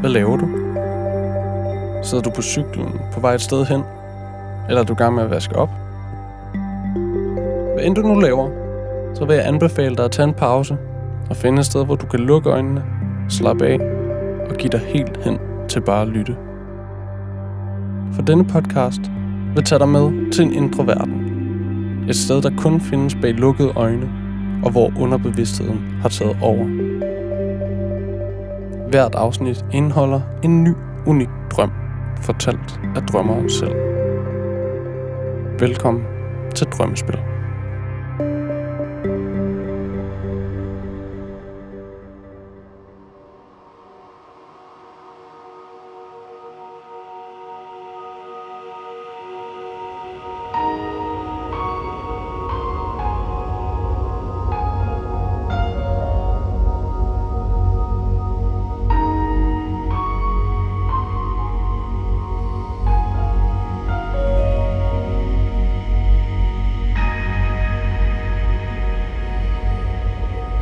Hvad laver du? Sidder du på cyklen på vej et sted hen? Eller er du i gang med at vaske op? Hvad end du nu laver, så vil jeg anbefale dig at tage en pause og finde et sted, hvor du kan lukke øjnene, slappe af og give dig helt hen til bare at lytte. For denne podcast vil tage dig med til en indre verden. Et sted, der kun findes bag lukkede øjne, og hvor underbevidstheden har taget over. Hvert afsnit indeholder en ny, unik drøm, fortalt af drømmeren selv. Velkommen til Drømmespil.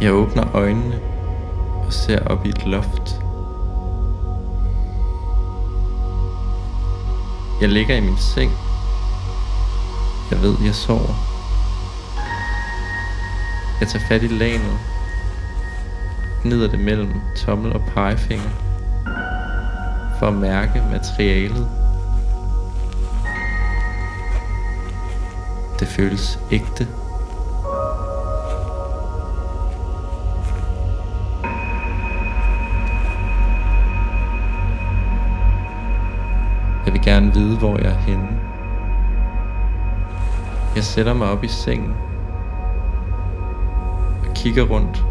Jeg åbner øjnene og ser op i et loft. Jeg ligger i min seng. Jeg ved, jeg sover. Jeg tager fat i lanet. Gnider det mellem tommel og pegefinger. For at mærke materialet. Det føles ægte. Jeg vil gerne vide, hvor jeg er henne. Jeg sætter mig op i sengen og kigger rundt.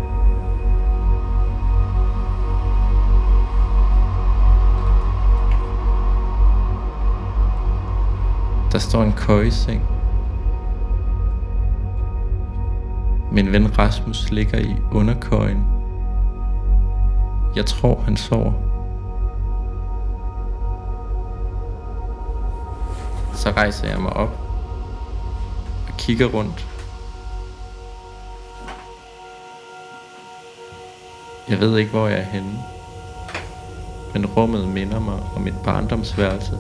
Der står en køjeseng. Min ven Rasmus ligger i underkøjen. Jeg tror, han sover. Så rejser jeg mig op og kigger rundt. Jeg ved ikke, hvor jeg er henne, men rummet minder mig om et barndomsværelse.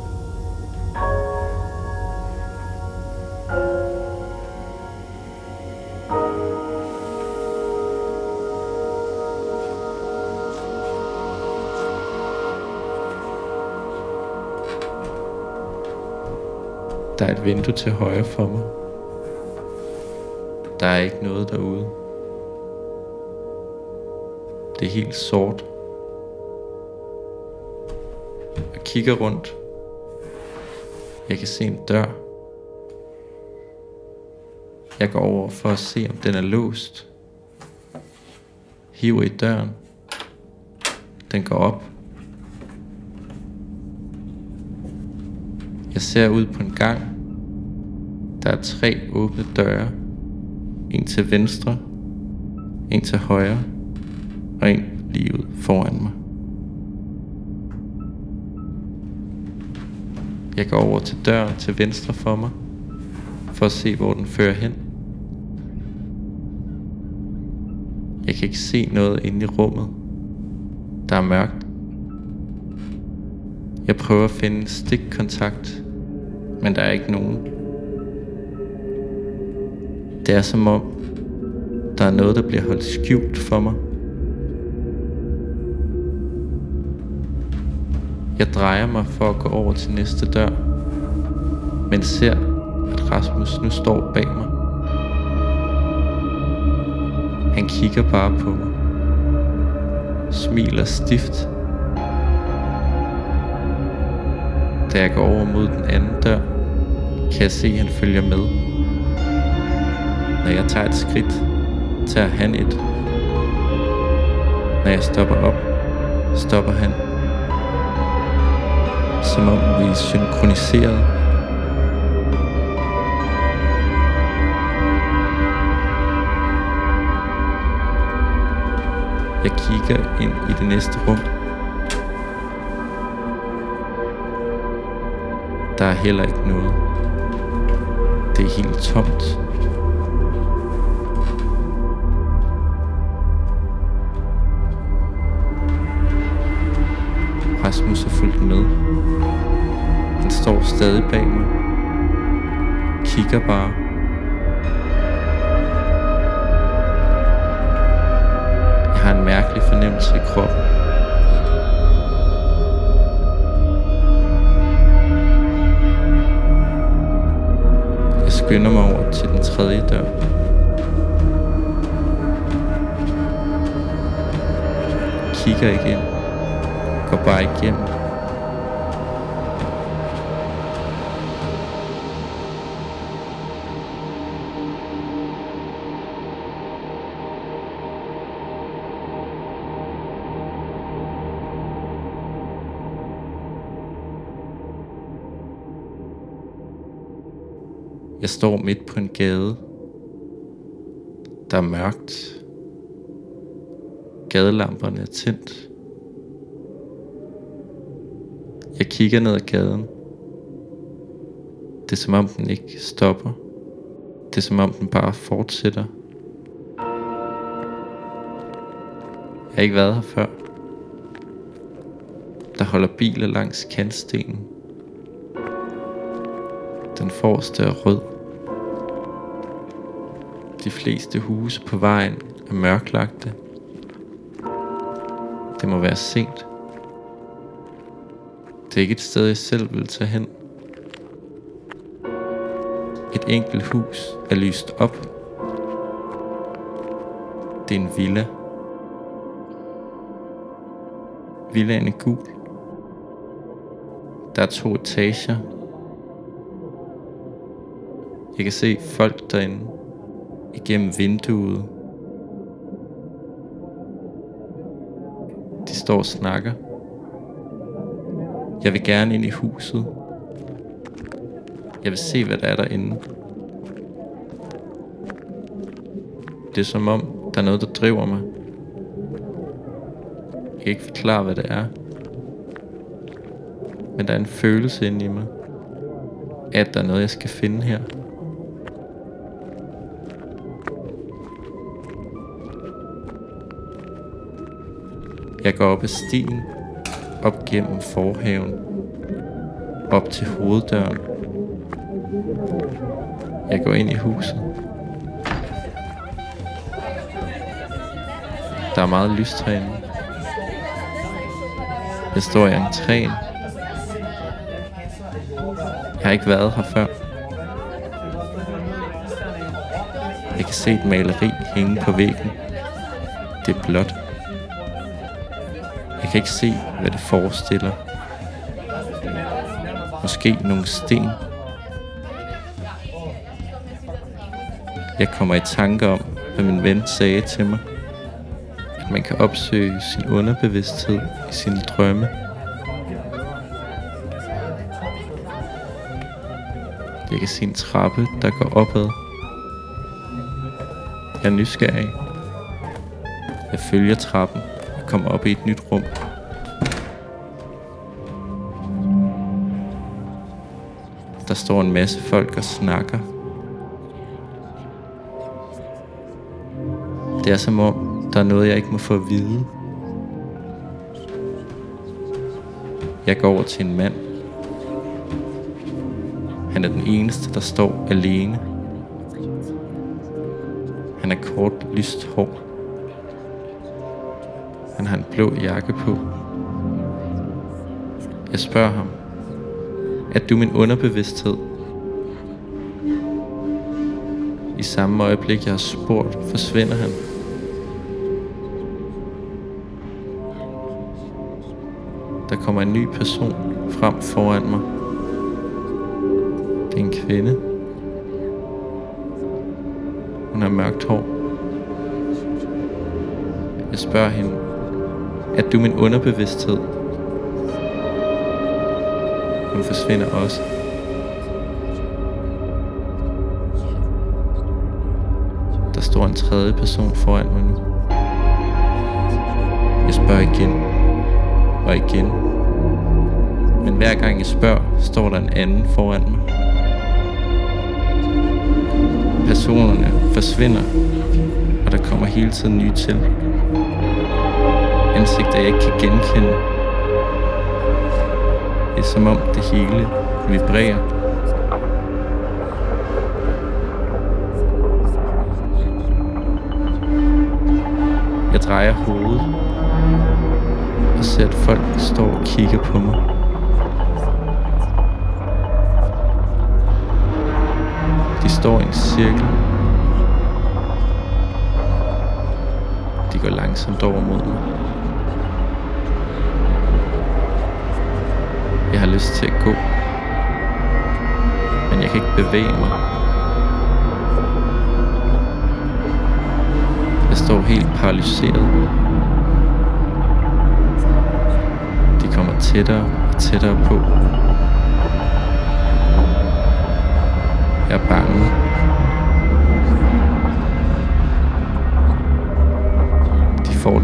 Et vindue til højre for mig. Der er ikke noget derude. Det er helt sort. Jeg kigger rundt. Jeg kan se en dør. Jeg går over for at se, om den er låst. Hiver i døren. Den går op. Jeg ser ud på en gang. Der er tre åbne døre. En til venstre, en til højre og en lige ud foran mig. Jeg går over til døren til venstre for mig, for at se, hvor den fører hen. Jeg kan ikke se noget inde i rummet. Der er mørkt. Jeg prøver at finde stikkontakt, men der er ikke nogen. Det er som om, der er noget, der bliver holdt skjult for mig. Jeg drejer mig for at gå over til næste dør, men ser, at Rasmus nu står bag mig. Han kigger bare på mig, smiler stift. Da jeg går over mod den anden dør, kan jeg se, at han følger med. Når jeg tager et skridt, tager han et. Når jeg stopper op, stopper han. Som om vi er synkroniseret. Jeg kigger ind i det næste rum. Der er heller ikke noget. Det er helt tomt. Rasmus har fulgt med. Han står stadig bag mig. Kigger bare. Jeg har en mærkelig fornemmelse i kroppen. Jeg skynder mig over til den tredje dør. Kigger ikke ind. Går bare igennem. Jeg står midt på en gade. Der er mørkt. Gadelamperne er tændt. Jeg kigger ned ad gaden. Det er som om den ikke stopper. Det er som om den bare fortsætter. Jeg har ikke været her før. Der holder biler langs kantstenen. Den forreste er rød. De fleste huse på vejen er mørklagte. Det må være sent. Det er ikke et sted, jeg selv vil tage hen. Et enkelt hus er lyst op. Det er en villa. Villaen er gul. Der er to etager. Jeg kan se folk derinde igennem vinduet. De står og snakker. Jeg vil gerne ind i huset. Jeg vil se, hvad der er derinde. Det er som om, der er noget, der driver mig. Jeg kan ikke forklare, hvad det er. Men der er en følelse inde i mig. At der er noget, jeg skal finde her. Jeg går op ad stien, op gennem forhaven, op til hoveddøren. Jeg går ind i huset. Der er meget lyst herinde. Jeg står i entréen. Jeg har ikke været her før. Jeg kan se et maleri hænge på væggen. Det er blåt. Jeg kan ikke se, hvad det forestiller. Måske nogle sten. Jeg kommer i tanke om, hvad min ven sagde til mig. At man kan opsøge sin underbevidsthed i sine drømme. Jeg kan se en trappe, der går opad. Jeg er nysgerrig. Jeg følger trappen kommer op i et nyt rum. Der står en masse folk og snakker. Det er som om, der er noget, jeg ikke må få at vide. Jeg går over til en mand. Han er den eneste, der står alene. Han er kort, lyst hår. Han har en blå jakke på. Jeg spørger ham. Er du min underbevidsthed? I samme øjeblik, jeg har spurgt, forsvinder han. Der kommer en ny person frem foran mig. Det er en kvinde. Hun har mørkt hår. Jeg spørger hende, at du min underbevidsthed? Hun forsvinder også. Der står en tredje person foran mig nu. Jeg spørger igen og igen. Men hver gang jeg spørger, står der en anden foran mig. Personerne forsvinder, og der kommer hele tiden nye til. Ansigter jeg ikke kan genkende. Det er som om det hele vibrerer. Jeg drejer hovedet og ser, at folk står og kigger på mig. De står i en cirkel. De går langsomt over mod mig. Jeg har lyst til at gå. Men jeg kan ikke bevæge mig. Jeg står helt paralyseret. De kommer tættere og tættere på.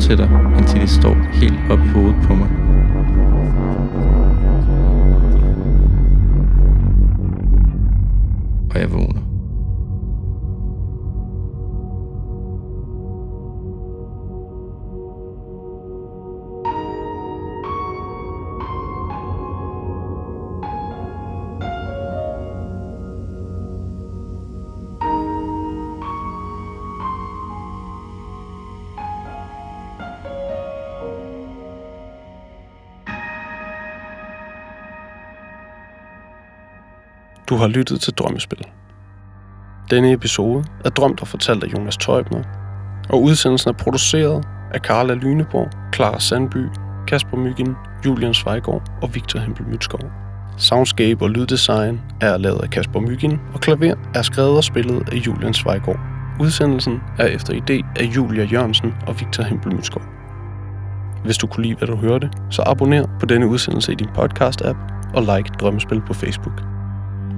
Fortsætter, indtil det står helt op i hovedet på mig. Du har lyttet til Drømmespil. Denne episode er drømt og fortalt af Jonas Tøjbner, og udsendelsen er produceret af Karla Lyneborg, Clara Sandby, Kasper Myggen, Julian Svejgaard og Victor Hempel Mytskov. Soundscape og lyddesign er lavet af Kasper Myggen, og klaver er skrevet og spillet af Julian Svejgaard. Udsendelsen er efter idé af Julia Jørgensen og Victor Hempel Mytskov. Hvis du kunne lide, hvad du hørte, så abonner på denne udsendelse i din podcast-app og like Drømmespil på Facebook.